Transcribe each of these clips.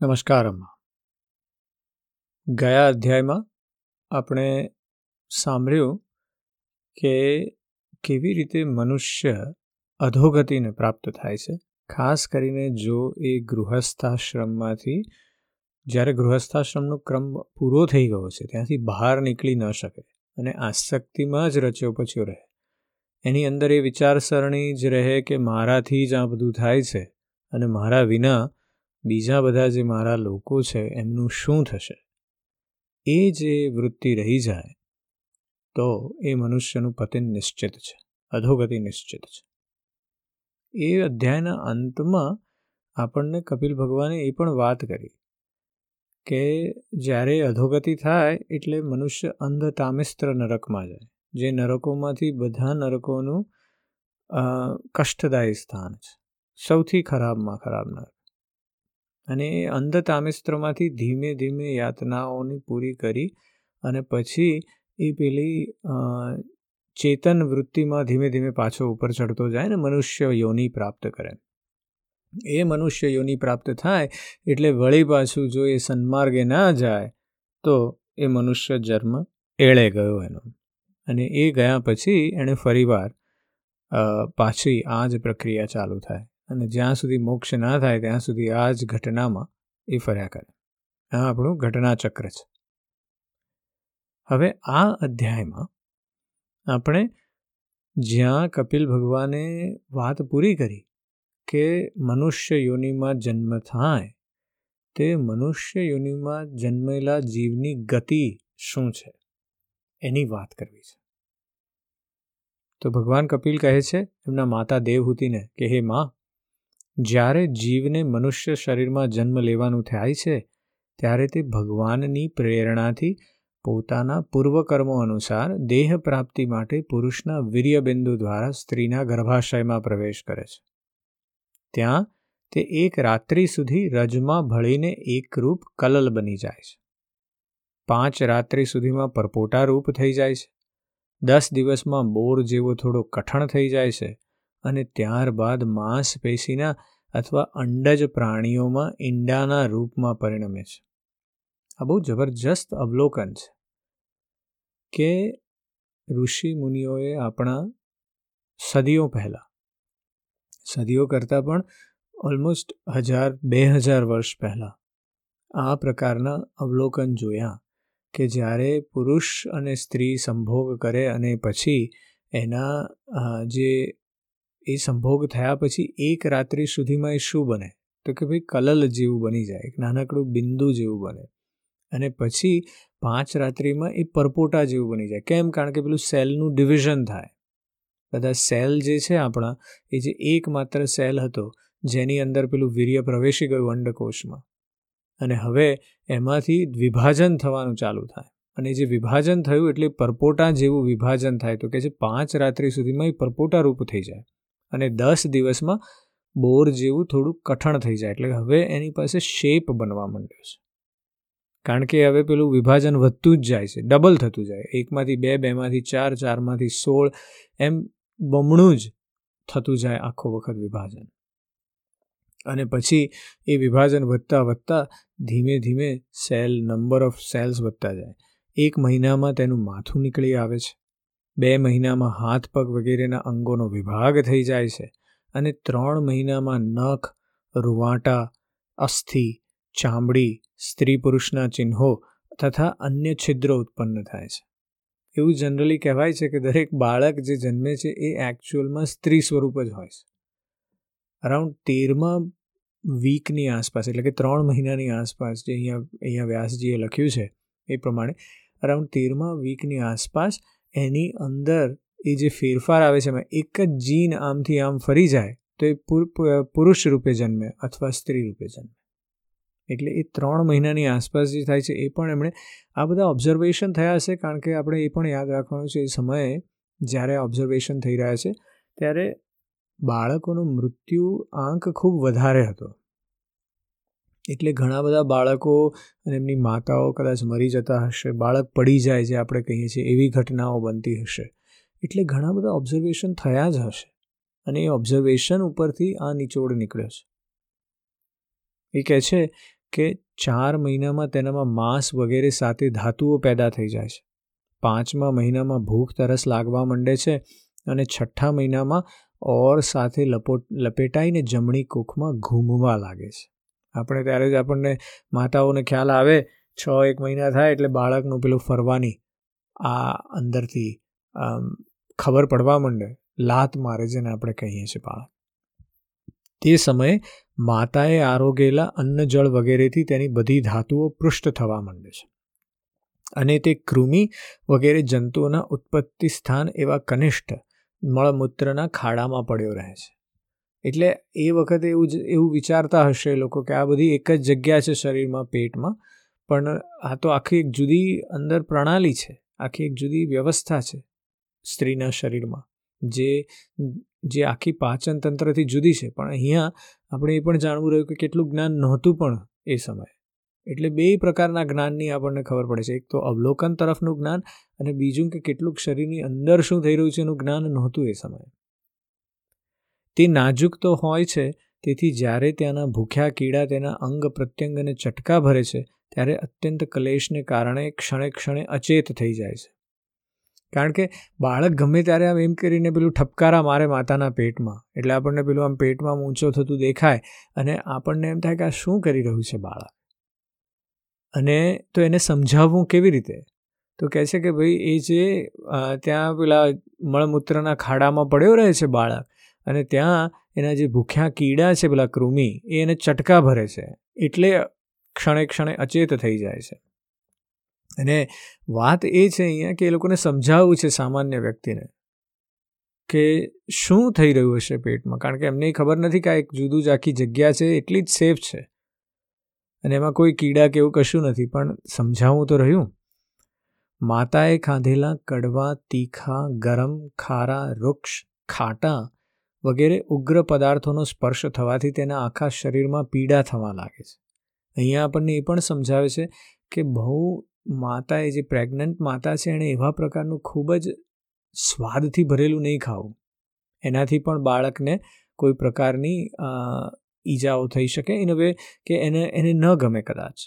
નમસ્કાર અમ્મા ગયા અધ્યાયમાં આપણે સાંભળ્યું કે કેવી રીતે મનુષ્ય અધોગતિને પ્રાપ્ત થાય છે. ખાસ કરીને જો એ ગૃહસ્થાશ્રમમાંથી, જ્યારે ગૃહસ્થાશ્રમનો ક્રમ પૂરો થઈ ગયો છે, ત્યાંથી બહાર નીકળી ન શકે અને આસક્તિમાં જ રચ્યો પચ્યો રહે. એની અંદર એ વિચારસરણી જ રહે કે મારાથી જ આ બધું થાય છે અને મારા વિના બીજા બધા જે મારા લોકો છે, એમનું શું થશે? એ જે વૃત્તિ રહી જાય, તો એ મનુષ્યનું પતન નિશ્ચિત છે, અધોગતિ નિશ્ચિત છે. એ અધ્યાયના અંતમાં આપણને કપિલ ભગવાને એ પણ વાત કરી કે જ્યારે અધોગતિ થાય, એટલે મનુષ્ય અંધ તામિસ્ત્ર નરકમાં જાય, જે નરકોમાંથી બધા નરકોનું કષ્ટદાયી સ્થાન છે, સૌથી ખરાબમાં ખરાબ નરક. અને અંધ તામિસ્ત્રમાંથી ધીમે ધીમે યાતનાઓની પૂરી કરી અને પછી એ પેલી ચેતન વૃત્તિમાં ધીમે ધીમે પાછો ઉપર ચડતો જાય ને મનુષ્ય યોનિ પ્રાપ્ત કરે. એ મનુષ્ય યોનિ પ્રાપ્ત થાય એટલે વળી પાછું જો એ સન્માર્ગે ના જાય તો એ મનુષ્ય જન્મ એળે ગયો એનો. અને એ ગયા પછી એણે ફરીવાર પાછી આ જ પ્રક્રિયા ચાલુ થાય. અને જ્યાં સુધી મોક્ષ ના થાય, ત્યાં સુધી આ જ ઘટનામાં એ ફર્યા કરે. આ આપણું ઘટના ચક્ર છે. હવે આ અધ્યાયમાં આપણે જ્યાં કપિલ ભગવાને વાત પૂરી કરી કે મનુષ્ય યોનિમાં જન્મ થાય, તે મનુષ્ય યોનિમાં જન્મેલા જીવની ગતિ શું છે? એની વાત કરવી છે. તો ભગવાન કપિલ કહે છે, એમના માતા દેવહૂતિને કે, હે માં જ્યારે જીવને મનુષ્ય શરીરમાં જન્મ લેવાનું થાય છે, ત્યારે તે ભગવાનની પ્રેરણાથી પોતાના પૂર્વકર્મો અનુસાર દેહ પ્રાપ્તિ માટે પુરુષના વીર્યબિંદુ દ્વારા સ્ત્રીના ગર્ભાશયમાં પ્રવેશ કરે છે. ત્યાં તે એક રાત્રિ સુધી રજમાં ભળીને એકરૂપ કલલ બની જાય છે. પાંચ રાત્રિ સુધીમાં પરપોટા રૂપ થઈ જાય છે. દસ દિવસમાં બોર જેવો થોડો કઠણ થઈ જાય છે. અને ત્યારબાદ માંસપેશીના અથવા અંડજ પ્રાણીઓમાં ઈંડાના રૂપમાં પરિણમે છે. આ બહુ જબરજસ્ત અવલોકન છે કે ઋષિ મુનિઓએ આપણા સદીઓ પહેલાં, સદીઓ કરતાં પણ ઓલમોસ્ટ હજાર, બે હજાર વર્ષ પહેલાં આ પ્રકારના અવલોકન જોયા કે જ્યારે પુરુષ અને સ્ત્રી સંભોગ કરે અને પછી એના જે એ સંભોગ થયા પછી એક રાત્રિ સુધીમાં એ શું બને? તો કે ભાઈ કલલ જેવું બની જાય, એક નાનકડું બિંદુ જેવું બને. અને પછી પાંચ રાત્રિમાં એ પરપોટા જેવું બની જાય. કેમ? કારણ કે પેલું સેલનું ડિવિઝન થાય. બધા સેલ જે છે આપણા, એ જે એકમાત્ર સેલ હતો, જેની અંદર પેલું વીર્ય પ્રવેશી ગયું અંડકોષમાં. અને હવે એમાંથી વિભાજન થવાનું ચાલુ થાય. અને જે વિભાજન થયું એટલે પરપોટા જેવું વિભાજન થાય. તો કે જે પાંચ રાત્રિ સુધીમાં એ પરપોટા રૂપ થઈ જાય. અને દસ દિવસમાં બોર જેવું થોડું કઠણ થઈ જાય. એટલે હવે એની પાસે શેપ બનવા માંડ્યો છે. કારણ કે હવે પેલું વિભાજન વધતું જ જાય છે. ડબલ થતું જાય. એકમાંથી બે, બેમાંથી ચાર, ચારમાંથી સોળ, એમ બમણું જ થતું જાય આખો વખત વિભાજન. અને પછી એ વિભાજન વધતા વધતા ધીમે ધીમે સેલ, નંબર ઓફ સેલ્સ વધતા જાય. એક મહિનામાં તેનું માથું નીકળી આવે છે. બે મહિનામાં હાથ પગ વગેરેના અંગોનો વિભાગ થઈ જાય છે અને ત્રણ મહિનામાં નખ, રૂવાટા, અસ્થિ, ચામડી, સ્ત્રી પુરુષના ચિહ્નો તથા અન્ય છિદ્રો ઉત્પન્ન થાય છે. એવું જનરલી કહેવાય છે કે દરેક બાળક જે જન્મે છે એ એકચ્યુઅલમાં સ્ત્રી સ્વરૂપ જ હોય છે. અરાઉન્ડ તેરમા વીકની આસપાસ એટલે કે ત્રણ મહિનાની આસપાસ જે અહીંયા અહીંયા વ્યાસજીએ લખ્યું છે એ પ્રમાણે અરાઉન્ડ તેરમા વીકની આસપાસ એની અંદર એ જે ફેરફાર આવે છે એક જ જીન આમથી આમ ફરી જાય, તો એ પુરુષ રૂપે જન્મે અથવા સ્ત્રી રૂપે જન્મે. એટલે એ ત્રણ મહિનાની આસપાસ જે થાય છે, એ પણ એમણે આ બધા ઓબ્ઝર્વેશન થયા હશે, કારણ કે આપણે એ પણ યાદ રાખવાનું છે, એ સમયે જ્યારે ઓબ્ઝર્વેશન થઈ રહ્યા છે, ત્યારે બાળકોનો મૃત્યુ આંક ખૂબ વધારે હતો. એટલે ઘણા બધા બાળકો અને એમની માતાઓ કદાચ મરી જતા હશે, બાળક પડી જાય જે આપણે કહીએ છીએ, એવી ઘટનાઓ બનતી હશે. એટલે ઘણા બધા ઓબ્ઝર્વેશન થયા જ હશે અને એ ઓબ્ઝર્વેશન ઉપરથી આ નિચોડ નીકળ્યો છે. એ કહે છે કે ચાર મહિનામાં તેનામાં માંસ વગેરે સાથે ધાતુઓ પેદા થઈ જાય છે. પાંચમા મહિનામાં ભૂખ તરસ લાગવા માંડે છે અને છઠ્ઠા મહિનામાં ઓર સાથે લપોટ લપેટાઈને જમણી કૂખમાં ઘૂમવા લાગે છે. આપણે ત્યારે જ આપણને માતાઓને ખ્યાલ આવે, છ એક મહિના થાય એટલે બાળકનું પેલું ફરવાની આ અંદરથી ખબર પડવા માંડે, લાત મારે છે ને આપણે કહીએ છીએ બાળક. તે સમયે માતાએ આરોગેલા અન્ન જળ વગેરેથી તેની બધી ધાતુઓ પૃષ્ઠ થવા માંડે છે. અને તે કૃમિ વગેરે જંતુઓના ઉત્પત્તિ સ્થાન એવા કનિષ્ઠ મળમૂત્રના ખાડામાં પડ્યો રહે છે. એટલે એ વખતે એવું જ, એવું વિચારતા હશે લોકો કે આ બધી એક જ જગ્યા છે શરીરમાં, પેટમાં. પણ આ તો આખી એક જુદી અંદર પ્રણાલી છે. આખી એક જુદી વ્યવસ્થા છે સ્ત્રીના શરીરમાં. જે જે આખી પાચન તંત્રથી જુદી છે. પણ અહીંયા આપણે એ પણ જાણવું રહ્યું કે કેટલું જ્ઞાન નહોતું પણ એ સમયે. એટલે બે પ્રકારના જ્ઞાનની આપણને ખબર પડે છે. એક તો અવલોકન તરફનું જ્ઞાન અને બીજું કે કેટલુંક શરીરની અંદર શું થઈ રહ્યું છે એનું જ્ઞાન નહોતું એ સમયે. તે નાજુક તો હોય છે, તેથી જ્યારે ત્યાંના ભૂખ્યા કીડા તેના અંગ પ્રત્યંગને ચટકા ભરે છે, ત્યારે અત્યંત ક્લેશને કારણે ક્ષણે ક્ષણે અચેત થઈ જાય છે. કારણ કે બાળક ગમે ત્યારે આમ એમ કરીને પેલું ઠપકારા મારે માતાના પેટમાં, એટલે આપણને પેલું આમ પેટમાં ઊંચો થતું દેખાય, અને આપણને એમ થાય કે આ શું કરી રહ્યું છે બાળક? અને તો એને સમજાવવું કેવી રીતે? તો કહે છે કે ભાઈ, એ જે ત્યાં પેલા મળમૂત્રના ખાડામાં પડ્યો રહે છે બાળક અને ત્યાં એના જે ભૂખ્યા કીડા છે પેલા કૃમિ, એ એને ચટકા ભરે છે. એટલે ક્ષણે ક્ષણે અચેત થઈ જાય છે. અને વાત એ છે અહીંયા કે એ લોકોને સમજાવવું છે સામાન્ય વ્યક્તિને કે શું થઈ રહ્યું હશે પેટમાં? કારણ કે એમને ખબર નથી કે આ એક જુદું જ આખી જગ્યા છે, એટલી જ સેફ છે. અને એમાં કોઈ કીડા કે એવું કશું નથી, પણ સમજાવવું તો રહ્યું. માતાએ ખાધેલા કડવા, તીખા, ગરમ, ખારા વૃક્ષ ખાટા વગેરે ઉગ્ર પદાર્થોનો સ્પર્શ થવાથી તેના આખા શરીરમાં પીડા થવા લાગે છે. અહીંયા આપણને એ પણ સમજાવે છે કે બહુ માતાએ જે પ્રેગ્નન્ટ માતા છે, એણે એવા પ્રકારનું ખૂબ જ સ્વાદથી ભરેલું નહીં ખાવું. એનાથી પણ બાળકને કોઈ પ્રકારની ઈજાઓ થઈ શકે ઇન વે કે એને એને ન ગમે કદાચ.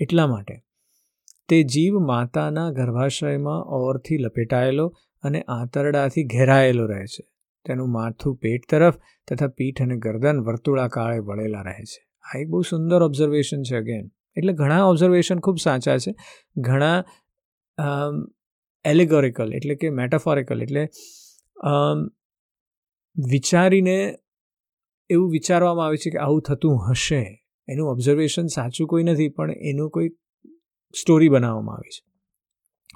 એટલા માટે તે જીવ માતાના ગર્ભાશયમાં ઓરથી લપેટાયેલો અને આંતરડાથી ઘેરાયેલો રહે છે. તેનું માથું પેટ તરફ તથા પીઠ અને ગરદન વર્તુળાકાળે વળેલા રહે છે. આ એક બહુ સુંદર ઓબ્ઝર્વેશન છે અગેન એટલે ઘણા ઓબ્ઝર્વેશન ખૂબ સાચા છે. ઘણા એલિગોરિકલ એટલે કે મેટાફોરિકલ એટલે વિચારીને એવું વિચારવામાં આવે છે કે આવું થતું હશે. એનું ઓબ્ઝર્વેશન સાચું કોઈ નથી, પણ એનું કોઈ સ્ટોરી બનાવવામાં આવી છે.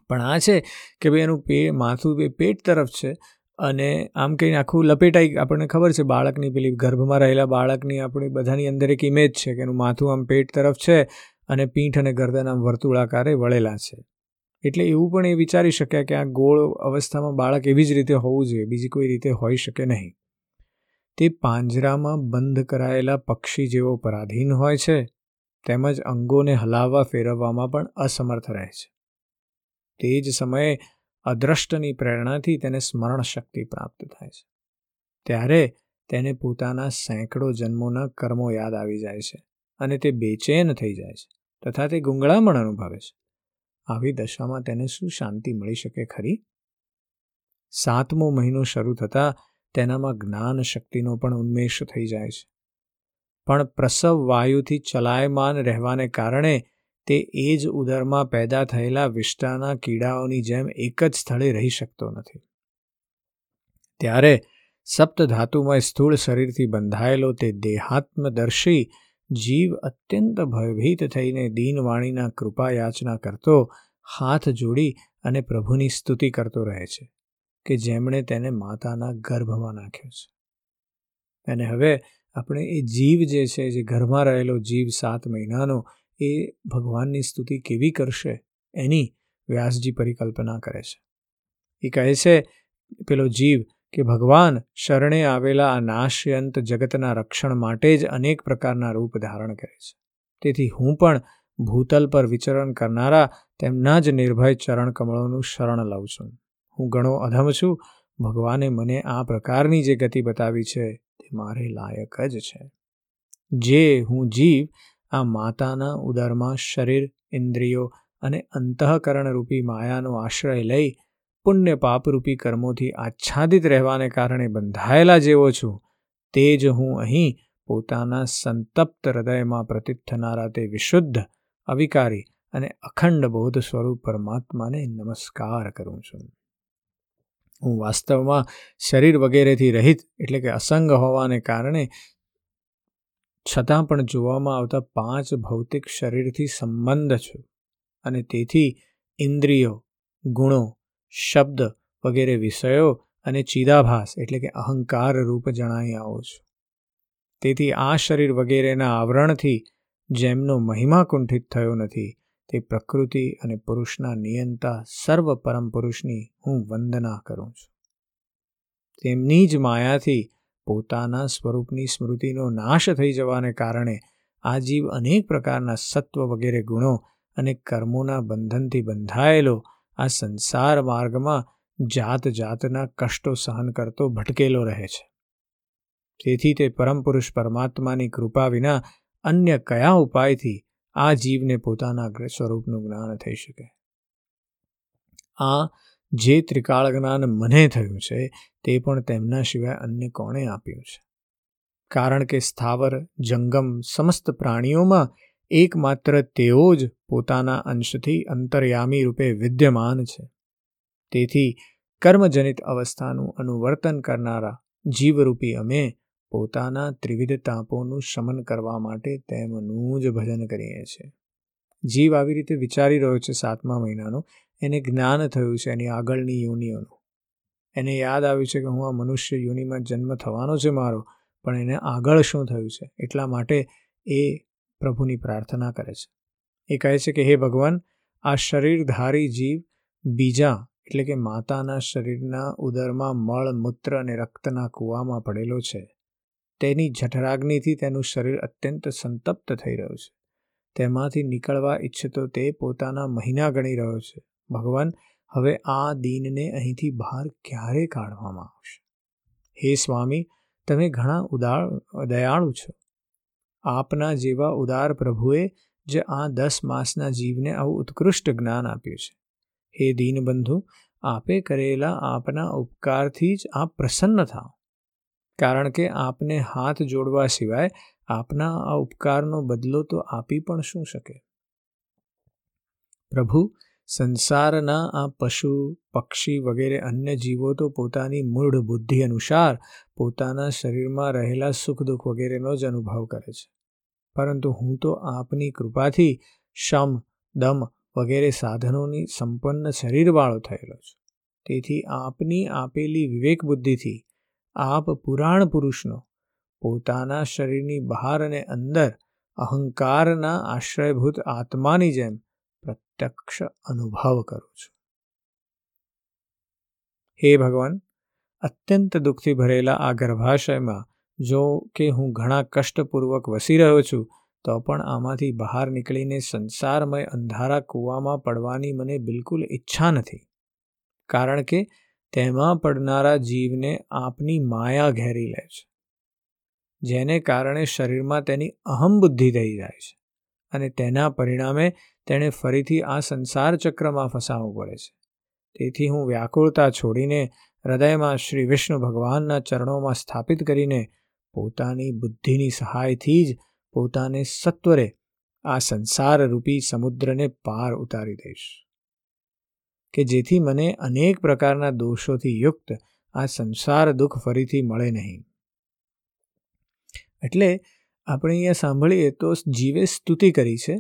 પણ આ છે કે ભાઈ એનું પે, માથું પેટ તરફ છે અને આમ કંઈ આખું લપેટાઈ આપણને ખબર છે, બાળકની પેલી ગર્ભમાં રહેલા બાળકની આપણી બધાની અંદર એક ઇમેજ છે કે એનું માથું આમ પેટ તરફ છે અને પીઠ અને ગરદન આમ વર્તુળાકારે વળેલા છે. એટલે એવું પણ એ વિચારી શક્યા કે આ ગોળ અવસ્થામાં બાળક એવી જ રીતે હોવું જોઈએ, બીજી કોઈ રીતે હોઈ શકે નહીં. તે પાંજરામાં બંધ કરાયેલા પક્ષી જેવો પરાધીન હોય છે, તેમજ અંગોને હલાવવા ફેરવવામાં પણ અસમર્થ રહે છે. તે જ સમયે અદ્રષ્ટની પ્રેરણાથી તેને સ્મરણ શક્તિ પ્રાપ્ત થાય છે. ત્યારે તેને પોતાના સેંકડો જન્મોના કર્મો યાદ આવી જાય છે અને તે બેચેન થઈ જાય છે તથા તે ગુંગળામણ અનુભવે છે. આવી દશામાં તેને શું શાંતિ મળી શકે ખરી? સાતમો મહિનો શરૂ થતાં તેનામાં જ્ઞાન શક્તિનો પણ ઉન્મેષ થઈ જાય છે. પણ પ્રસવ વાયુથી ચલાયમાન રહેવાને કારણે તે એ જ ઉદરમાં પેદા થયેલા વિષ્ટાના કીડાઓની જેમ એક જ સ્થળે રહી શકતો નથી. ત્યારે સપ્ત ધાતુમય સ્થૂળ શરીરથી બંધાયેલો તે દેહાત્મદર્શી જીવ અત્યંત ભયભીત થઈને દીનવાણીના કૃપા યાચના કરતો, હાથ જોડી અને પ્રભુની સ્તુતિ કરતો રહે છે, કે જેમણે તેને માતાના ગર્ભમાં નાખ્યો છે. અને હવે આપણે એ જીવ જે છે, જે ઘરમાં રહેલો જીવ સાત મહિનાનો એ ભગવાનની સ્તુતિ કેવી કરશે એની વ્યાસજી પરિકલ્પના કરે છે. એ કહે છે, પેલો જીવ કે ભગવાન શરણે આવેલા આ નાશ્યંત જગતના રક્ષણ માટે જ અનેક પ્રકારના રૂપ ધારણ કરે છે. તેથી હું પણ ભૂતલ પર વિચરણ કરનારા તેમના જ નિર્ભય ચરણ કમળોનું શરણ લઉં છું. હું ઘણો અધમ છું. ભગવાને મને આ પ્રકારની જે ગતિ બતાવી છે તે મારે લાયક જ છે. જે હું જીવ આ માતાના ઉદરમાં શરીર, ઇન્દ્રિયો અને અંતઃકરણ રૂપી માયાનો આશ્રય લઈ પુણ્ય પાપરૂપી કર્મોથી આચ્છાદિત રહેવાને કારણે બંધાયેલા જેવો છું, તે જ હું અહીં પોતાના સંતપ્ત હૃદયમાં પ્રતીત થનારા તે વિશુદ્ધ, અવિકારી અને અખંડ બોધ સ્વરૂપ પરમાત્માને નમસ્કાર કરું છું. હું વાસ્તવમાં શરીર વગેરેથી રહિત એટલે કે અસંગ હોવાને કારણે છતાં પણ જોવામાં આવતા પાંચ ભૌતિક શરીરથી સંબંધ છે અને તેથી ઇન્દ્રિયો, ગુણો, શબ્દ વગેરે વિષયો અને ચિદાભાસ એટલે કે અહંકાર રૂપ જણાઈ આવો છો. તેથી આ શરીર વગેરેના આવરણથી જેમનો મહિમા કુંઠિત થયો નથી, તે પ્રકૃતિ અને પુરુષના નિયંતા સર્વ પરમ પુરુષની હું વંદના કરું છું. તેમની જ માયાથી પોતાના સ્વરૂપની સ્મૃતિનો નાશ થઈ જવાને કારણે આ જીવ અનેક પ્રકારના સત્વ વગેરે ગુણો અને કર્મોના બંધનથી બંધાયેલો આ સંસાર માર્ગમાં જાત જાતના કષ્ટો સહન કરતો ભટકેલો રહે છે. તેથી તે પરમ પુરુષ પરમાત્માની કૃપા વિના અન્ય કયા ઉપાયથી આ જીવને પોતાના સ્વરૂપનું જ્ઞાન થઈ શકે? આ જે ત્રિકાળ જ્ઞાન મને થયું છે, તે પણ તેમના સિવાય અન્ય કોણે આપ્યું છે. કારણ કે સ્થાવર, જંગમ સમસ્ત પ્રાણીઓમાં એકમાત્ર તેઓ જ પોતાના અંશથી અંતર્યામી રૂપે વિદ્યમાન છે. તેથી કર્મજનિત અવસ્થાનું અનુવર્તન કરનારા જીવરૂપી અમે પોતાના ત્રિવિધ તાપોનું શમન કરવા માટે તેમનું જ ભજન કરીએ છીએ. જીવ આવી રીતે વિચારી રહ્યો છે સાતમા મહિનાનો એને જ્ઞાન થયું છે એની આગળની યોનિઓનું. એને યાદ આવ્યું છે કે હું આ મનુષ્ય યોનિમાં જન્મ થવાનો છે મારો, પણ એને આગળ શું થયું છે? એટલા માટે એ પ્રભુની પ્રાર્થના કરે છે. એ કહે છે કે, હે ભગવાન, આ શરીરધારી જીવ બીજા, એટલે કે માતાના શરીરના ઉદરમાં મળ, મૂત્ર અને રક્તના કૂવામાં પડેલો છે. તેની જઠરાગ્નિથી તેનું શરીર અત્યંત સંતપ્ત થઈ રહ્યું છે. તેમાંથી નીકળવા ઈચ્છતો તે પોતાના મહિના ગણી રહ્યો છે. ભગવાન, હવે આ દીનને અહીંથી બહાર ક્યારે કાઢવામાં આવશે? હે સ્વામી, તમે ઘણા ઉદાર, દયાળુ છો. આપના જેવા ઉદાર પ્રભુએ જે આ દસ માસના જીવને આવું ઉત્કૃષ્ટ જ્ઞાન આપ્યું છે. હે દીનબંધુ, આપે કરેલા આપના ઉપકારથી જ આપ પ્રસન્ન થાઓ. કારણ કે આપને હાથ જોડવા સિવાય આપના આ ઉપકારનો બદલો તો આપી પણ શું શકે? પ્રભુ સંસારના આ પશુ, પક્ષી વગેરે અન્ય જીવો તો પોતાની મૂળ બુદ્ધિ અનુસાર પોતાના શરીરમાં રહેલા સુખ દુઃખ વગેરેનો જ અનુભવ કરે છે. પરંતુ હું તો આપની કૃપાથી શમ, દમ વગેરે સાધનોની સંપન્ન શરીરવાળો થયેલો છું. તેથી આપની આપેલી વિવેક બુદ્ધિથી આપ પુરાણ પુરુષનો, પોતાના શરીરની બહાર અને અંદર અહંકારના આશ્રયભૂત આત્માની જેમ પ્રત્યક્ષ અનુભવ કરું છું. હે ભગવાન, અત્યંત દુઃખથી ભરેલા આ ગર્ભાશયમાં જો કે હું ઘણા કષ્ટપૂર્વક વસી રહ્યો છું, તો પણ આમાંથી બહાર નીકળીને સંસારમય અંધારા કૂવામાં પડવાની મને બિલકુલ ઈચ્છા નથી. કારણ કે તેમાં પડનારા જીવને આપની માયા ઘેરી લે છે. જેને કારણે શરીરમાં તેની અહમ બુદ્ધિ થઈ જાય છે અને તેના પરિણામે તેણે ફરીથી આ સંસાર ચક્રમાં ફસાવવું પડે છે. તેથી હું વ્યાકુળતા છોડીને હૃદયમાં શ્રી વિષ્ણુ ભગવાનના ચરણોમાં સ્થાપિત કરીને પોતાની બુદ્ધિની સહાયથી જ પોતાને સત્વરે આ સંસાર રૂપી સમુદ્રને પાર ઉતારી દઈશ. કે જેથી મને અનેક પ્રકારના દોષોથી યુક્ત આ સંસાર દુઃખ ફરીથી મળે નહીં. એટલે આપણે અહીંયા સાંભળીએ તો જીવે સ્તુતિ કરી છે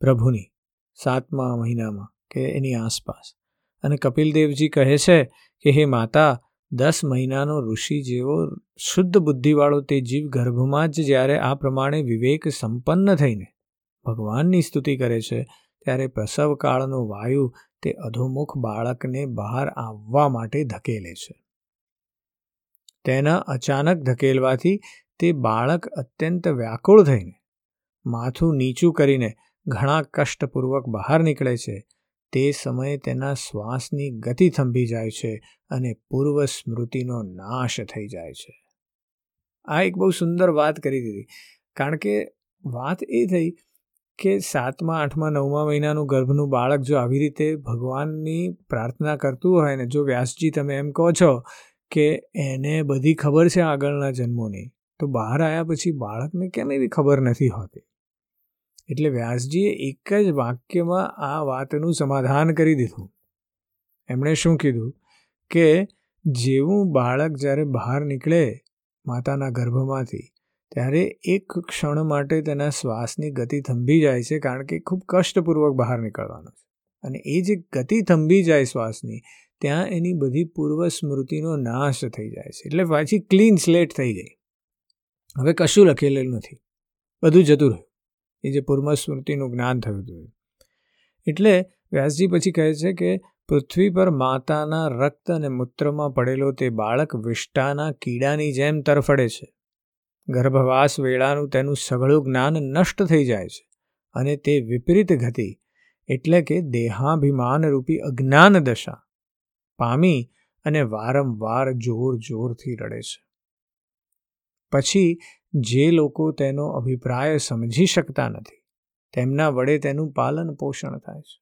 પ્રભુની. સાતમા મહિનામાં કે એની આસપાસ. અને કપિલદેવજી કહે છે કે, હે માતા, દસ મહિનાનો ઋષિ જેવો શુદ્ધ બુદ્ધિવાળો તે જીવ ગર્ભમાં જ જ્યારે આ પ્રમાણે વિવેક સંપન્ન થઈને ભગવાનની સ્તુતિ કરે છે, ત્યારે પ્રસવકાળનો વાયુ તે અધોમુખ બાળકને બહાર આવવા માટે ધકેલે છે. તેના અચાનક ધકેલવાથી તે બાળક અત્યંત વ્યાકુળ થઈને, માથું નીચું કરીને ઘણા કષ્ટપૂર્વક બહાર નીકળે છે. તે સમયે તેના શ્વાસની ગતિ થંભી જાય છે અને પૂર્વ સ્મૃતિનો નાશ થઈ જાય છે. આ એક બહુ સુંદર વાત કરી દીધી. કારણ કે વાત એ થઈ કે સાતમા, આઠમા, નવમા મહિનાનું ગર્ભનું બાળક જો આવી રીતે ભગવાનની પ્રાર્થના કરતું હોય ને, જો વ્યાસજી તમે એમ કહો છો કે એને બધી ખબર છે આગળના જન્મોની, તો બહાર આવ્યા પછી બાળકને કેમ એવી ખબર નથી હોતી? એટલે વ્યાસજીએ એક જ વાક્યમાં આ વાતનું સમાધાન કરી દીધું. એમણે શું કીધું? કે જેવું બાળક જ્યારે બહાર નીકળે માતાના ગર્ભમાંથી, ત્યારે એક ક્ષણ માટે તેના શ્વાસની ગતિ થંભી જાય છે કારણ કે ખૂબ કષ્ટપૂર્વક બહાર નીકળવાનું છે. અને એ જે ગતિ થંભી જાય શ્વાસની, ત્યાં એની બધી પૂર્વ સ્મૃતિનો નાશ થઈ જાય છે. એટલે પાછી ક્લીન સ્લેટ થઈ ગઈ હવે કશું લખેલું નથી. બધું જતું રહ્યું. એ જે પૂર્વ સ્મૃતિનું જ્ઞાન થયું હતું. એટલે વ્યાસજી પછી કહે છે કે પૃથ્વી પર માતાના રક્ત અને મૂત્રમાં પડેલો તે બાળક વિષ્ટાના કીડાની જેમ તરફડે છે. ગર્ભવાસ વેળાનું તેનું સઘળું જ્ઞાન નષ્ટ થઈ જાય છે અને તે વિપરીત ગતિ એટલે કે દેહાભિમાન રૂપી અજ્ઞાન દશા પામી અને વારંવાર જોર જોરથી રડે છે. પછી જે લોકો તેનો અભિપ્રાય સમજી શકતા નથી, તેમના વડે તેનું પાલન પોષણ થાય છે.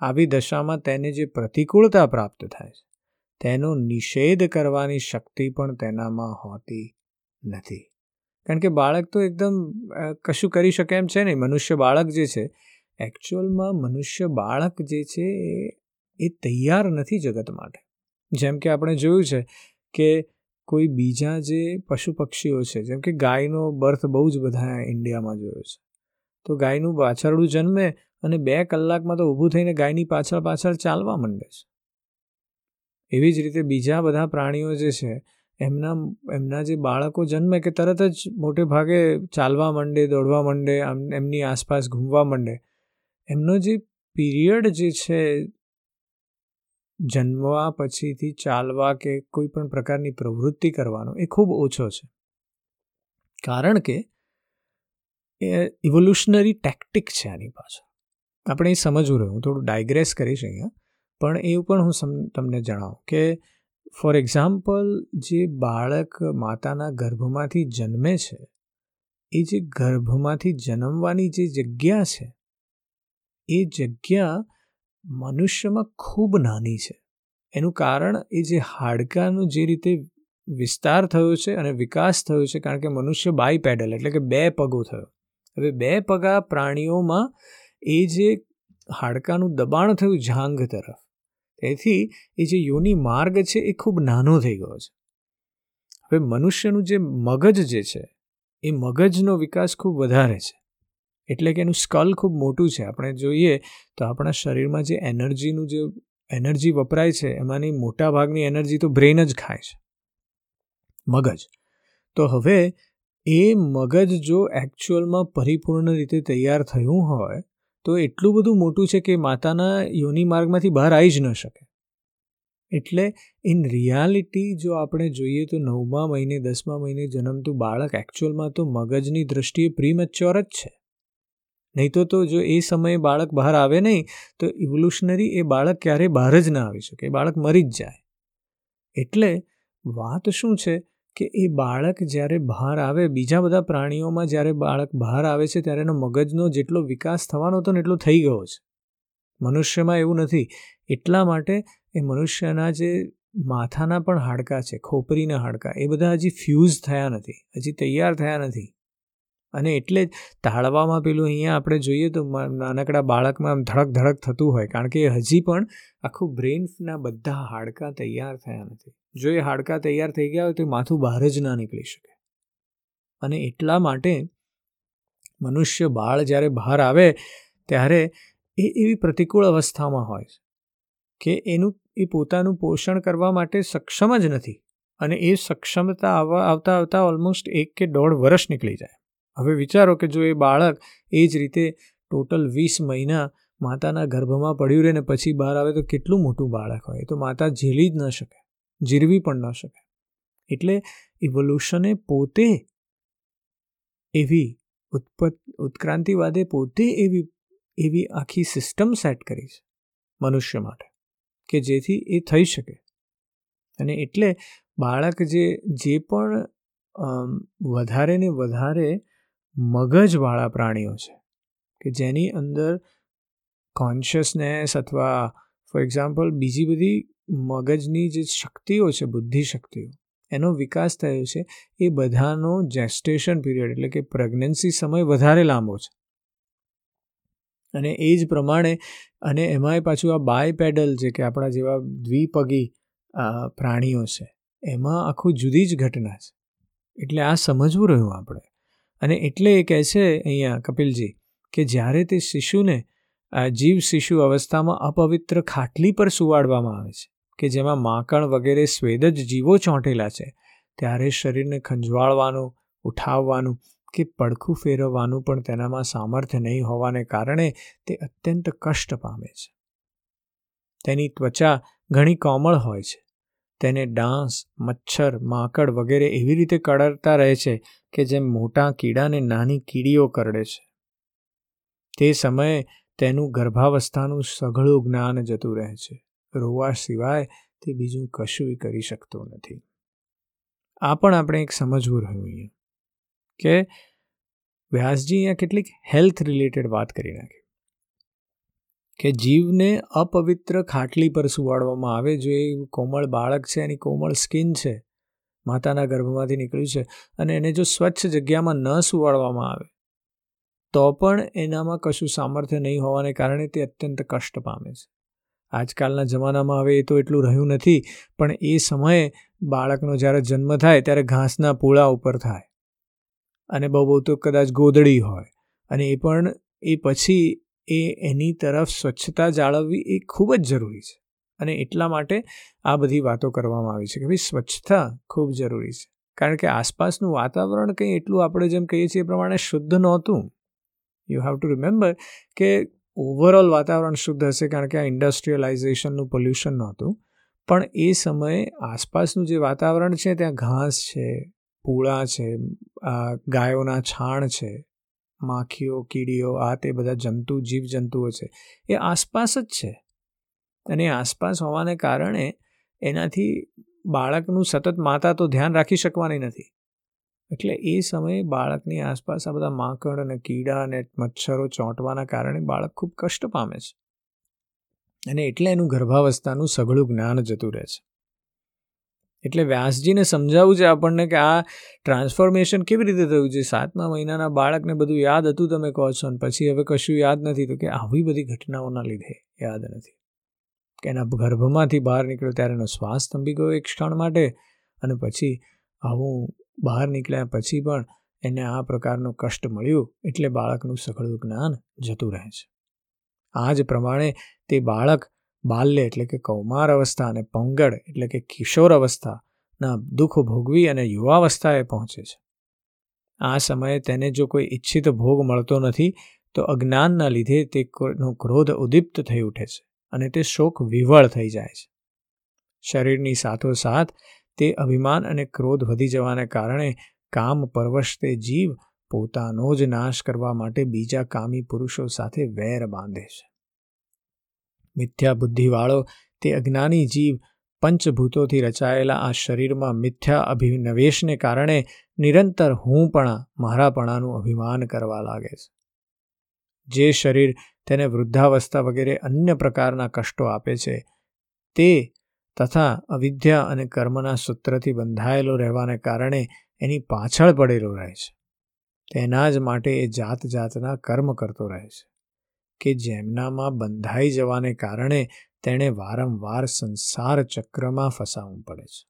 આવી દશામાં તેને જે પ્રતિકૂળતા પ્રાપ્ત થાય છે, તેનો નિષેધ કરવાની શક્તિ પણ તેનામાં હોતી નથી. કારણ કે બાળક તો એકદમ કશું કરી શકે એમ છે નહીં. મનુષ્ય બાળક જે છે એકચ્યુઅલમાં મનુષ્ય બાળક જે છે એ તૈયાર નથી જગત માટે. જેમ કે આપણે જોયું છે કે કોઈ બીજા જે પશુ પક્ષીઓ છે, જેમ કે ગાયનો બર્થ બહુ જ બધા ઇન્ડિયામાં જોયો છે. તો ગાયનું પાછળનું જન્મે અને બે કલાકમાં તો ઊભું થઈને ગાયની પાછળ પાછળ ચાલવા માંડે છે. એવી જ રીતે બીજા બધા પ્રાણીઓ જે છે, એમના એમના જે બાળકો જન્મે કે તરત જ મોટે ભાગે ચાલવા માંડે, દોડવા માંડે એમની આસપાસ ઘૂમવા માંડે, એમનો જે પીરિયડ જે છે જન્મવા પછીથી ચાલવા કે કોઈ પણ પ્રકારની પ્રવૃત્તિ કરવાનો એ ખૂબ ઓછો છે. કારણ કે એ ઇવોલ્યુશનરી ટેક્ટિક છે આની પાછળ. આપણે એ સમજવું રહ્યું, હું થોડું ડાયગ્રેસ કરીશ અહીંયા, પણ એવું પણ હું તમને જણાવું કે ફોર એક્ઝામ્પલ જે બાળક માતાના ગર્ભમાંથી જન્મે છે, એ જે ગર્ભમાંથી જન્મવાની જે જગ્યા છે, એ જગ્યા મનુષ્યમાં ખૂબ નાની છે. એનું કારણ એ જે હાડકાનું જે રીતે વિસ્તાર થયો છે અને વિકાસ થયો છે, કારણ કે મનુષ્ય બાય પેડલ એટલે કે બે પગો થયો. હવે બે પગા પ્રાણીઓમાં એ જે હાડકાનું દબાણ થયું જાંઘ તરફ, તેથી એ જે યોની માર્ગ છે એ ખૂબ નાનો થઈ ગયો છે. હવે મનુષ્યનું જે મગજ જે છે, એ મગજનો વિકાસ ખૂબ વધારે છે. એટલે કે એનું સ્કલ ખૂબ મોટું છે. આપણે જોઈએ તો આપણા શરીરમાં જે એનર્જીનું જે એનર્જી વપરાય છે, એમાંની મોટા ભાગની એનર્જી તો બ્રેન જ ખાય છે. મગજ. તો હવે એ મગજ જો એકચ્યુઅલમાં પરિપૂર્ણ રીતે તૈયાર થયું હોય, તો એટલું બધું મોટું છે કે માતાના યોની માર્ગમાંથી બહાર આવી જ ન શકે. એટલે ઇન રિયાલિટી જો આપણે જોઈએ તો નવમા મહિને, દસમા મહિને જન્મતું બાળક એકચ્યુઅલમાં તો મગજની દૃષ્ટિએ પ્રીમેચ્યોર જ છે. નહીં તો તો જો એ સમયે બાળક બહાર આવે નહીં, તો ઇવોલ્યુશનરી એ બાળક ક્યારેય બહાર જ ના આવી શકે, એ બાળક મરી જ જાય. એટલે વાત શું છે કે એ બાળક જ્યારે બહાર આવે, બીજા બધા પ્રાણીઓમાં જ્યારે બાળક બહાર આવે છે, ત્યારે એનો મગજનો જેટલો વિકાસ થવાનો હતો ને એટલો થઈ ગયો છે. મનુષ્યમાં એવું નથી. એટલા માટે એ મનુષ્યના જે માથાના પણ હાડકાં છે, ખોપરીના હાડકાં, એ બધા હજી ફ્યુઝ થયા નથી, હજી તૈયાર થયા નથી. અને એટલે જ તાળવામાં પેલું અહીંયા આપણે જોઈએ તો નાનકડા બાળકમાં આમ ધડક ધડક થતું હોય, કારણ કે હજી પણ આખું બ્રેઇનના બધા હાડકાં તૈયાર થયા નથી. જો એ હાડકાં તૈયાર થઈ ગયા હોય તો માથું બહાર જ ના નીકળી શકે. અને એટલા માટે મનુષ્ય બાળ જ્યારે બહાર આવે ત્યારે એ એવી પ્રતિકૂળ અવસ્થામાં હોય છે કે એનું, એ પોતાનું પોષણ કરવા માટે સક્ષમ જ નથી. અને એ સક્ષમતા આવતા આવતા ઓલમોસ્ટ એક કે દોઢ વર્ષ નીકળી જાય. હવે વિચારો કે જો એ બાળક એ જ રીતે ટોટલ વીસ મહિના માતાના ગર્ભમાં પડ્યું રહે ને પછી બહાર આવે તો કેટલું મોટું બાળક હોય? તો માતા ઝીલી જ ન શકે જીરવી પણ ન શકે. એટલે ઇવોલ્યુશને પોતે એવી ઉત્પત ઉત્ક્રાંતિવાદે પોતે એવી એવી આખી સિસ્ટમ સેટ કરી છે મનુષ્ય માટે, કે જેથી એ થઈ શકે. અને એટલે બાળક જે જે પણ વધારે ને વધારે મગજવાળા પ્રાણીઓ છે, કે જેની અંદર કોન્શિયસનેસ અથવા ફોર એક્ઝામ્પલ બીજી બધી મગજની જે શક્તિઓ છે બુદ્ધિ શક્તિઓ એનો વિકાસ થયો છે, એ બધાનો જેસ્ટેશન પીરિયડ એટલે કે પ્રેગ્નન્સી સમય વધારે લાંબો છે. અને એ જ પ્રમાણે, અને એમાંય પાછું આ બાયપેડલ છે કે આપણા જેવા દ્વિપગી પ્રાણીઓ છે, એમાં આખું જુદી જ ઘટના છે. એટલે આ સમજવું રહ્યું આપણે. અને એટલે એ કહે છે અહીંયા કપિલજી કે જ્યારે તે શિશુને જીવ શિશુ અવસ્થામાં અપવિત્ર ખાટલી પર સુવાડવામાં આવે છે, કે જેમાં માકણ વગેરે સ્વેદ જ જીવો ચોંટેલા છે, ત્યારે શરીરને ખંજવાળવાનું, ઉઠાવવાનું કે પડખું ફેરવવાનું પણ તેનામાં સામર્થ્ય નહીં હોવાને કારણે તે અત્યંત કષ્ટ પામે છે. તેની ત્વચા ઘણી કોમળ હોય છે. તેને ડાંસ, મચ્છર, માકડ વગેરે એવી રીતે કડરતા રહે છે કે જેમ મોટા કીડાને નાની કીડીઓ કરડે છે. તે સમયે તેનું ગર્ભાવસ્થાનું સઘળું જ્ઞાન જતું રહે છે. રોવા સિવાય તે બીજું કશું કરી શકતો નથી. આ પણ આપણે એક સમજવું રહ્યું કે વ્યાસજી અહીંયા કેટલીક હેલ્થ રિલેટેડ વાત કરી નાખી. કે જીવને અપવિત્ર ખાટલી પર સુવાડવામાં આવે, જો એ કોમળ બાળક છે, એની કોમળ સ્કિન છે, માતાના ગર્ભમાંથી નીકળ્યું છે, અને એને જો સ્વચ્છ જગ્યામાં ન સુવાડવામાં આવે, તો પણ એનામાં કશું સામર્થ્ય નહીં હોવાને કારણે તે અત્યંત કષ્ટ પામે છે. આજકાલના જમાનામાં હવે એ તો એટલું રહ્યું નથી, પણ એ સમયે બાળકનો જ્યારે જન્મ થાય, ત્યારે ઘાસના પૂળા ઉપર થાય. અને બહુ બહુ તો કદાચ ગોદડી હોય. અને એ પણ એ પછી એ એની તરફ સ્વચ્છતા જાળવવી એ ખૂબ જ જરૂરી છે. અને એટલા માટે આ બધી વાતો કરવામાં આવી છે કે ભાઈ સ્વચ્છતા ખૂબ જરૂરી છે. કારણ કે આસપાસનું વાતાવરણ કંઈ એટલું આપણે જેમ કહીએ છીએ એ પ્રમાણે શુદ્ધ નહોતું. યુ હેવ ટુ રિમેમ્બર કે ઓવરઓલ વાતાવરણ શુદ્ધ હશે કારણ કે આ ઇન્ડસ્ટ્રીયલાઇઝેશનનું પોલ્યુશન નહોતું. પણ એ સમયે આસપાસનું જે વાતાવરણ છે ત્યાં ઘાસ છે, પૂળા છે ગાયોના છાણ છે માખીઓ, કીડીઓ, આ તે બધા જંતુ, જીવજંતુઓ છે. એ આસપાસ જ છે. અને આસપાસ હોવાને કારણે એનાથી બાળકનું સતત માતા તો ધ્યાન રાખી શકવાની નથી. એટલે એ સમયે બાળકની આસપાસ આ બધા માંકડ અને કીડા અને મચ્છરો ચોંટવાના કારણે બાળક ખૂબ કષ્ટ પામે છે. અને એટલે એનું ગર્ભાવસ્થાનું સઘળું જ્ઞાન જતું રહે છે. એટલે વ્યાસજીને સમજાવવું છે આપણને કે આ ટ્રાન્સફોર્મેશન કેવી રીતે થયું છે? સાતમા મહિનાના બાળકને બધું યાદ હતું તમે કહો છો અને પછી હવે કશું યાદ નથી, તો કે આવી બધી ઘટનાઓના લીધે યાદ નથી. કે એના ગર્ભમાંથી બહાર નીકળ્યો ત્યારે એનો શ્વાસ થંભી ગયો એક ક્ષણ માટે અને પછી આવું બહાર નીકળ્યા પછી પણ એને આ પ્રકારનું કષ્ટ મળ્યું એટલે બાળકનું સઘળું જ્ઞાન જતું રહે છે. આ જ પ્રમાણે તે બાળક બાલ્ય એટલે કે કૌમાર અવસ્થા અને પંગડ એટલે કે કિશોર અવસ્થાના દુઃખ ભોગવી અને યુવાવસ્થાએ પહોંચે છે. આ સમયે તેને જો કોઈ ઈચ્છિત ભોગ મળતો નથી, તો અજ્ઞાનના લીધે તેનો ક્રોધ ઉદીપ્ત થઈ ઉઠે છે અને તે શોક વિવળ થઈ જાય છે. શરીરની સાથોસાથ તે અભિમાન અને ક્રોધ વધી જવાને કારણે કામ પરવશ તે જીવ પોતાનો જ નાશ કરવા માટે બીજા કામી પુરુષો સાથે વેર બાંધે છે. મિથ્યા બુદ્ધિવાળો તે અજ્ઞાની જીવ પંચભૂતોથી રચાયેલા આ શરીરમાં મિથ્યા અભિનવેશને કારણે નિરંતર હુંપણા, મારાપણાનું અભિમાન કરવા લાગે છે. જે શરીર તેને વૃદ્ધાવસ્થા વગેરે અન્ય પ્રકારના કષ્ટો આપે છે, તે તથા અવિદ્યા અને કર્મના સૂત્રથી બંધાયેલો રહેવાને કારણે એની પાછળ પડેલો રહે છે. તેના જ માટે એ જાત જાતના કર્મ કરતો રહે છે. કે જેમનામાં બંધાઈ જવાને કારણે તેણે વારંવાર સંસાર ચક્રમાં ફસાવવું પડે છે.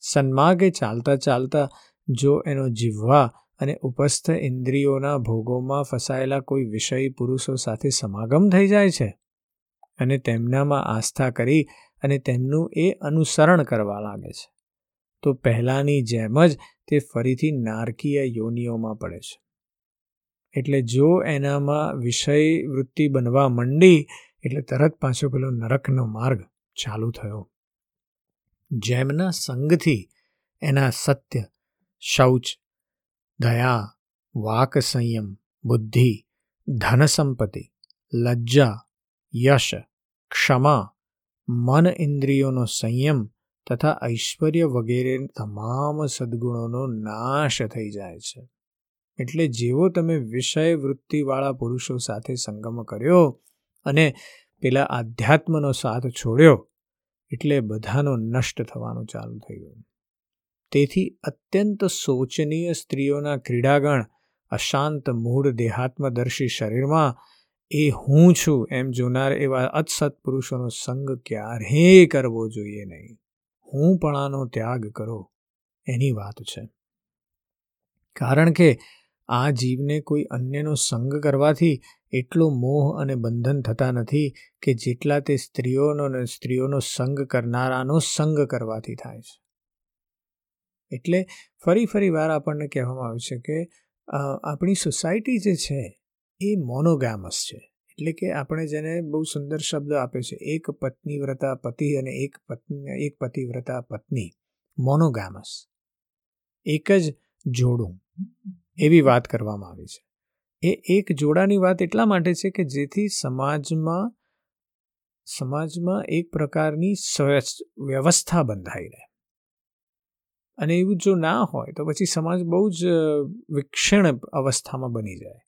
સન્માર્ગે ચાલતા ચાલતા જો એનો જીવવા અને ઉપસ્થ ઇન્દ્રિયોના ભોગોમાં ફસાયેલા કોઈ વિષયી પુરુષો સાથે સમાગમ થઈ જાય છે અને તેમનામાં આસ્થા કરી અને તેમનું એ અનુસરણ કરવા લાગે છે, તો પહેલાંની જેમ જ તે ફરીથી નારકીય યોનિઓમાં પડે છે. એટલે જો એનામાં વિષય વૃત્તિ બનવા માંડી, એટલે તરત પાછો પેલો નરકનો માર્ગ ચાલુ થયો. જેમના સંગથી એના સત્ય, શૌચ, દયા, વાક સંયમ, બુદ્ધિ, ધન સંપત્તિ, લજ્જા, યશ, ક્ષમા, મન ઇન્દ્રિયોનો સંયમ તથા ઐશ્વર્ય વગેરે તમામ સદ્ગુણોનો નાશ થઈ જાય છે. એટલે જેવો તમે વિષય વૃત્તિવાળા પુરુષો સાથે સંગમ કર્યો અને પેલા આધ્યાત્મનો સાથ છોડ્યો, એટલે બધાનો નષ્ટ થવાનું ચાલુ થઈ ગયું. તેથી અત્યંત શોચનીય સ્ત્રીઓના ક્રીડાગણ અશાંત મૂળ દેહાત્મદર્શી શરીરમાં, એ હું છું એમ જોનાર એવા અતસત પુરુષોનો સંગ ક્યારેય કરવો જોઈએ નહીં. હું પણ આનો ત્યાગ કરો એની વાત છે. કારણ કે આ જીવને કોઈ અન્યનો સંગ કરવાથી એટલો મોહ અને બંધન થતા નથી કે જેટલા તે સ્ત્રીઓનો અને સ્ત્રીઓનો સંગ કરનારાનો સંગ કરવાથી થાય છે. એટલે ફરી ફરી વાર આપણને કહેવામાં આવે છે કે આપણી સોસાયટી જે છે એ મોનોગામસ છે. એટલે કે આપણે જેને બહુ સુંદર શબ્દ આપ્યો છે, એક પત્ની વ્રતા પતિ અને એક પત્ની, એક પતિવ્રતા પત્ની, મોનોગામસ. એક જ જોડું. એવી વાત કરવામાં આવી છે. એ એક જોડાની વાત એટલા માટે છે કે જેથી સમાજમાં સમાજમાં એક પ્રકારની વ્યવસ્થા બંધાઈ રહે. અને એવું જો ના હોય તો પછી સમાજ બહુ જ વિક્ષણ અવસ્થામાં બની જાય.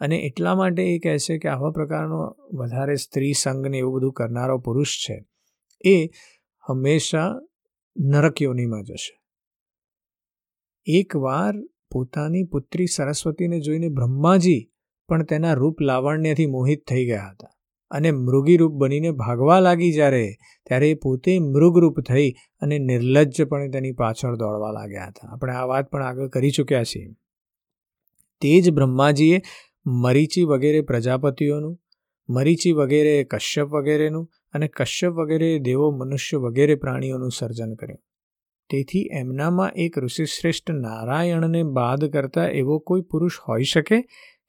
અને એટલા માટે એ કહે છે કે આવા પ્રકારનો વધારે સ્ત્રી સંઘને એવું બધું કરનારો પુરુષ છે, એ હંમેશા નરક યોનિમાં જશે એકવાર પોતાની પુત્રી સરસ્વતીને જોઈને બ્રહ્માજી પણ તેના રૂપ લાવણ્યથી મોહિત થઈ ગયા હતા અને મૃગી રૂપ બનીને ભાગવા લાગી જ્યારે, ત્યારે એ પોતે મૃગરૂપ થઈ અને નિર્લજ્જપણે તેની પાછળ દોડવા લાગ્યા હતા. આપણે આ વાત પણ આગળ કરી ચૂક્યા છીએ. તે જ બ્રહ્માજીએ મરીચી વગેરે પ્રજાપતિઓનું, મરીચી વગેરે કશ્યપ વગેરેનું અને કશ્યપ વગેરે દેવો મનુષ્ય વગેરે પ્રાણીઓનું સર્જન કર્યું. તેથી એમનામાં એક ઋષિશ્રેષ્ઠ નારાયણને બાદ કરતા એવો કોઈ પુરુષ હોઈ શકે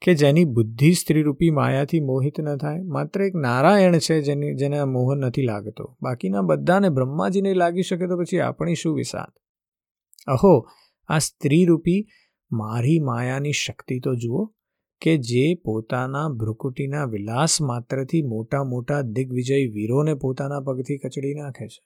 કે જેની બુદ્ધિ સ્ત્રીરૂપી માયાથી મોહિત ન થાય? માત્ર એક નારાયણ છે જેની, જેને મોહ નથી લાગતો. બાકીના બધાને બ્રહ્માજીને લાગી શકે તો પછી આપણી શું વિષાદ અહો, આ સ્ત્રીરૂપી મારી માયાની શક્તિ તો જુઓ કે જે પોતાના ભ્રુકુટીના વિલાસ માત્રથી મોટા મોટા દિગ્વિજય વીરોને પોતાના પગથી કચડી નાખે છે.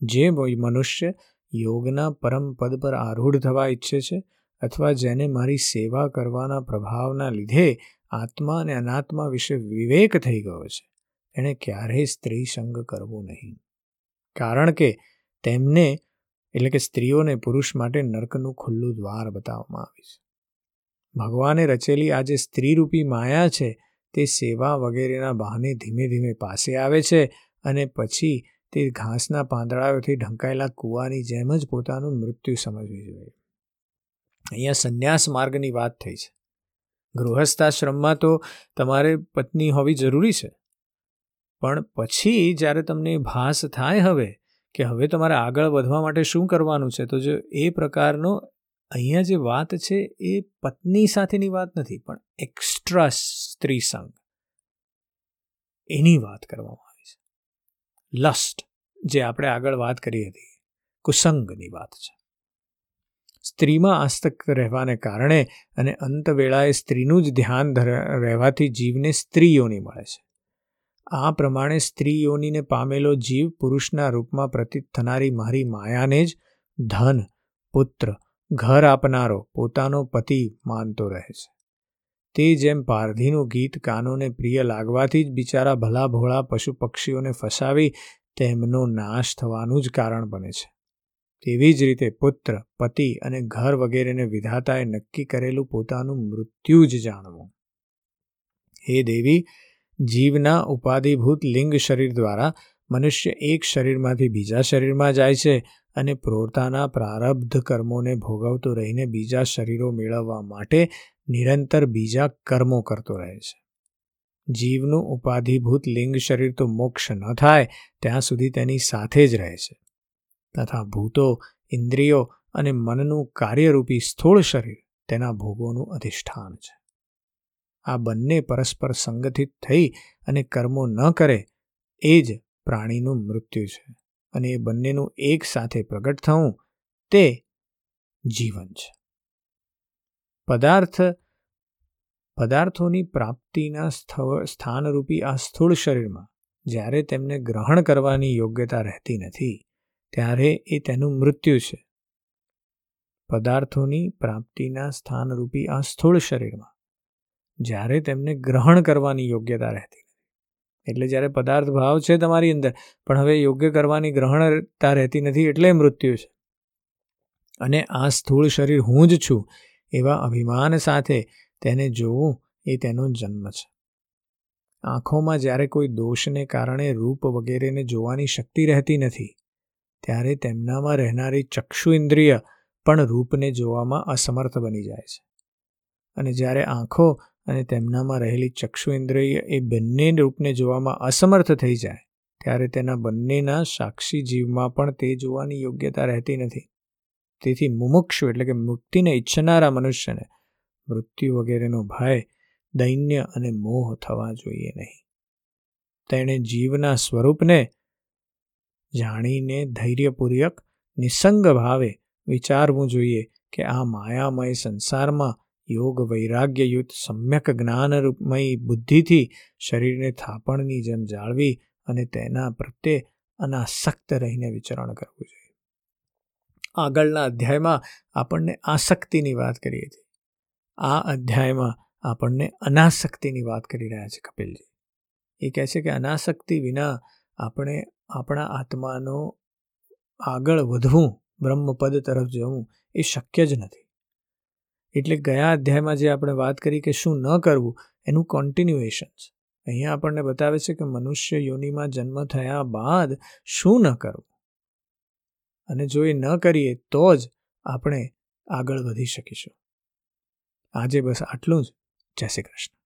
જે મનુષ્ય યોગના પરમ પદ પર આરૂઢ થવા ઈચ્છે છે અથવા જેને મારી સેવા કરવાના પ્રભાવના લીધે આત્મા અને અનાત્મા વિશે વિવેક થઈ ગયો છે, એણે ક્યારેય સ્ત્રી સંગ કરવો નહીં. કારણ કે તેમને, એટલે કે સ્ત્રીઓને પુરુષ માટે નર્કનું ખુલ્લું દ્વાર બતાવવામાં આવ્યું છે. ભગવાને રચેલી આ જે સ્ત્રીરૂપી માયા છે તે સેવા વગેરેના બહાને ધીમે ધીમે પાસે આવે છે અને પછી તે ઘાસના પાંદડાઓથી ઢંકાયેલા કૂવાની જેમ જ પોતાનું મૃત્યુ સમજવી જોઈએ. અહીંયા સંન્યાસ માર્ગની વાત થઈ છે. ગૃહસ્થાશ્રમમાં તો તમારે પત્ની હોવી જરૂરી છે. પણ પછી જ્યારે તમને ભાસ થાય હવે કે હવે તમારે આગળ વધવા માટે શું કરવાનું છે, તો જો એ પ્રકારનો અહીંયા જે વાત છે એ પત્ની સાથેની વાત નથી, પણ એક્સ્ટ્રા સ્ત્રી સંઘ એની વાત કરવામાં લસ્ટ, જે આપણે આગળ વાત કરી હતી, કુસંગની વાત છે. સ્ત્રીમાં આસ્તક રહેવાને કારણે અને અંત વેળાએ સ્ત્રીનું જ ધ્યાન રહેવાથી જીવને સ્ત્રીઓની મળે છે. આ પ્રમાણે સ્ત્રીઓનીને પામેલો જીવ પુરુષના રૂપમાં પ્રતીત થનારી મારી માયાને જ ધન, પુત્ર, ઘર આપનારો પોતાનો પતિ માનતો રહે છે. તે જેમ પારધીનું ગીત કાનોને પ્રિય લાગવાથી જ બિચારા ભલા ભોળા પશુ પક્ષીઓને ફસાવી તેમનો નાશ થવાનું જ કારણ બને છે. તેવી જ રીતે પુત્ર, પતિ અને ઘર વગેરેને વિધાતાએ નક્કી કરેલું પોતાનું મૃત્યુ જ જાણવું. હે દેવી, જીવના ઉપાધિભૂત લિંગ શરીર દ્વારા મનુષ્ય એક શરીરમાંથી બીજા શરીરમાં જાય છે અને પ્રોરતાના પ્રારબ્ધ કર્મોને ભોગવતો રહીને બીજા શરીરો મેળવવા માટે નિરંતર બીજા કર્મો કરતો રહે છે. જીવનું ઉપાધિભૂત લિંગ શરીર તો મોક્ષ ન થાય, ત્યાં સુધી તેની સાથે જ રહે છે. તથા ભૂતો, ઇન્દ્રિયો અને મનનું કાર્યરૂપી સ્થૂળ શરીર તેના ભોગોનું અધિષ્ઠાન છે. આ બંને પરસ્પર સંગઠિત થઈ અને કર્મો ન કરે, એ જ પ્રાણીનું મૃત્યુ છે અને એ બંનેનું એક સાથે પ્રગટ થવું, તે જીવન છે. પદાર્થ, પદાર્થોની પ્રાપ્તિના સ્થાનરૂપી આ સ્થૂળ શરીરમાં જ્યારે તેમને ગ્રહણ કરવાની યોગ્યતા રહેતી નથી, ત્યારે એ તેનું મૃત્યુ છે. પદાર્થોની પ્રાપ્તિના સ્થાનરૂપી આ સ્થૂળ શરીરમાં જ્યારે તેમને ગ્રહણ કરવાની યોગ્યતા રહેતી નથી. એટલે જ્યારે પદાર્થ ભાવ છે તમારી અંદર, પણ હવે યોગ્ય કરવાની ગ્રહણતા રહેતી નથી એટલે મૃત્યુ છે. અને આ સ્થૂળ શરીર હું જ છું એવા અભિમાન સાથે તેને જોવું એ તેનો જન્મ છે. આંખોમાં જ્યારે કોઈ દોષને કારણે રૂપ વગેરેને જોવાની શક્તિ રહેતી નથી, ત્યારે તેમનામાં રહેનારી ચક્ષુ ઇન્દ્રિય પણ રૂપને જોવામાં અસમર્થ બની જાય છે. અને જ્યારે આંખો અને તેમનામાં રહેલી ચક્ષુ ઇન્દ્રિય એ બંને રૂપને જોવામાં અસમર્થ થઈ જાય, ત્યારે તેના બંનેના સાક્ષી જીવમાં પણ તે જોવાની યોગ્યતા રહેતી નથી. તેથી મુમુક્ષુ, એટલે કે મુક્તિને ઈચ્છનારા મનુષ્યને મૃત્યુ વગેરેનો ભય, દૈન્ય અને મોહ થવા જોઈએ નહીં. તેણે જીવના સ્વરૂપને જાણીને ધૈર્યપૂર્વક, નિસંગ ભાવે વિચારવું જોઈએ કે આ માયામય સંસારમાં યોગ વૈરાગ્યયુક્ત સમ્યક જ્ઞાનરૂપમય બુદ્ધિથી શરીરને થાપણની જેમ જાળવી અને તેના પ્રત્યે અનાસક્ત રહીને વિચરણ કરવું જોઈએ. આગળના અધ્યાયમાં આપણને આસક્તિની વાત કરી હતી આ અધ્યાયમાં આપણને અનાસક્તિની વાત કરી રહ્યા છે કપિલજી. એ કહે છે કે અનાસક્તિ વિના આપણે આપણા આત્માનો આગળ વધવું, બ્રહ્મપદ તરફ જવું એ શક્ય જ નથી. એટલે ગયા અધ્યાયમાં જે આપણે વાત કરી કે શું ન કરવું, એનું કોન્ટિન્યુએશન છે. અહીંયા આપણને બતાવે છે કે મનુષ્ય યોનિમાં જન્મ થયા બાદ શું ન કરવું? અને જો એ ન કરીએ, તો જ આપણે આગળ વધી શકીશું. આજે બસ આટલું જ. જય શ્રી કૃષ્ણ.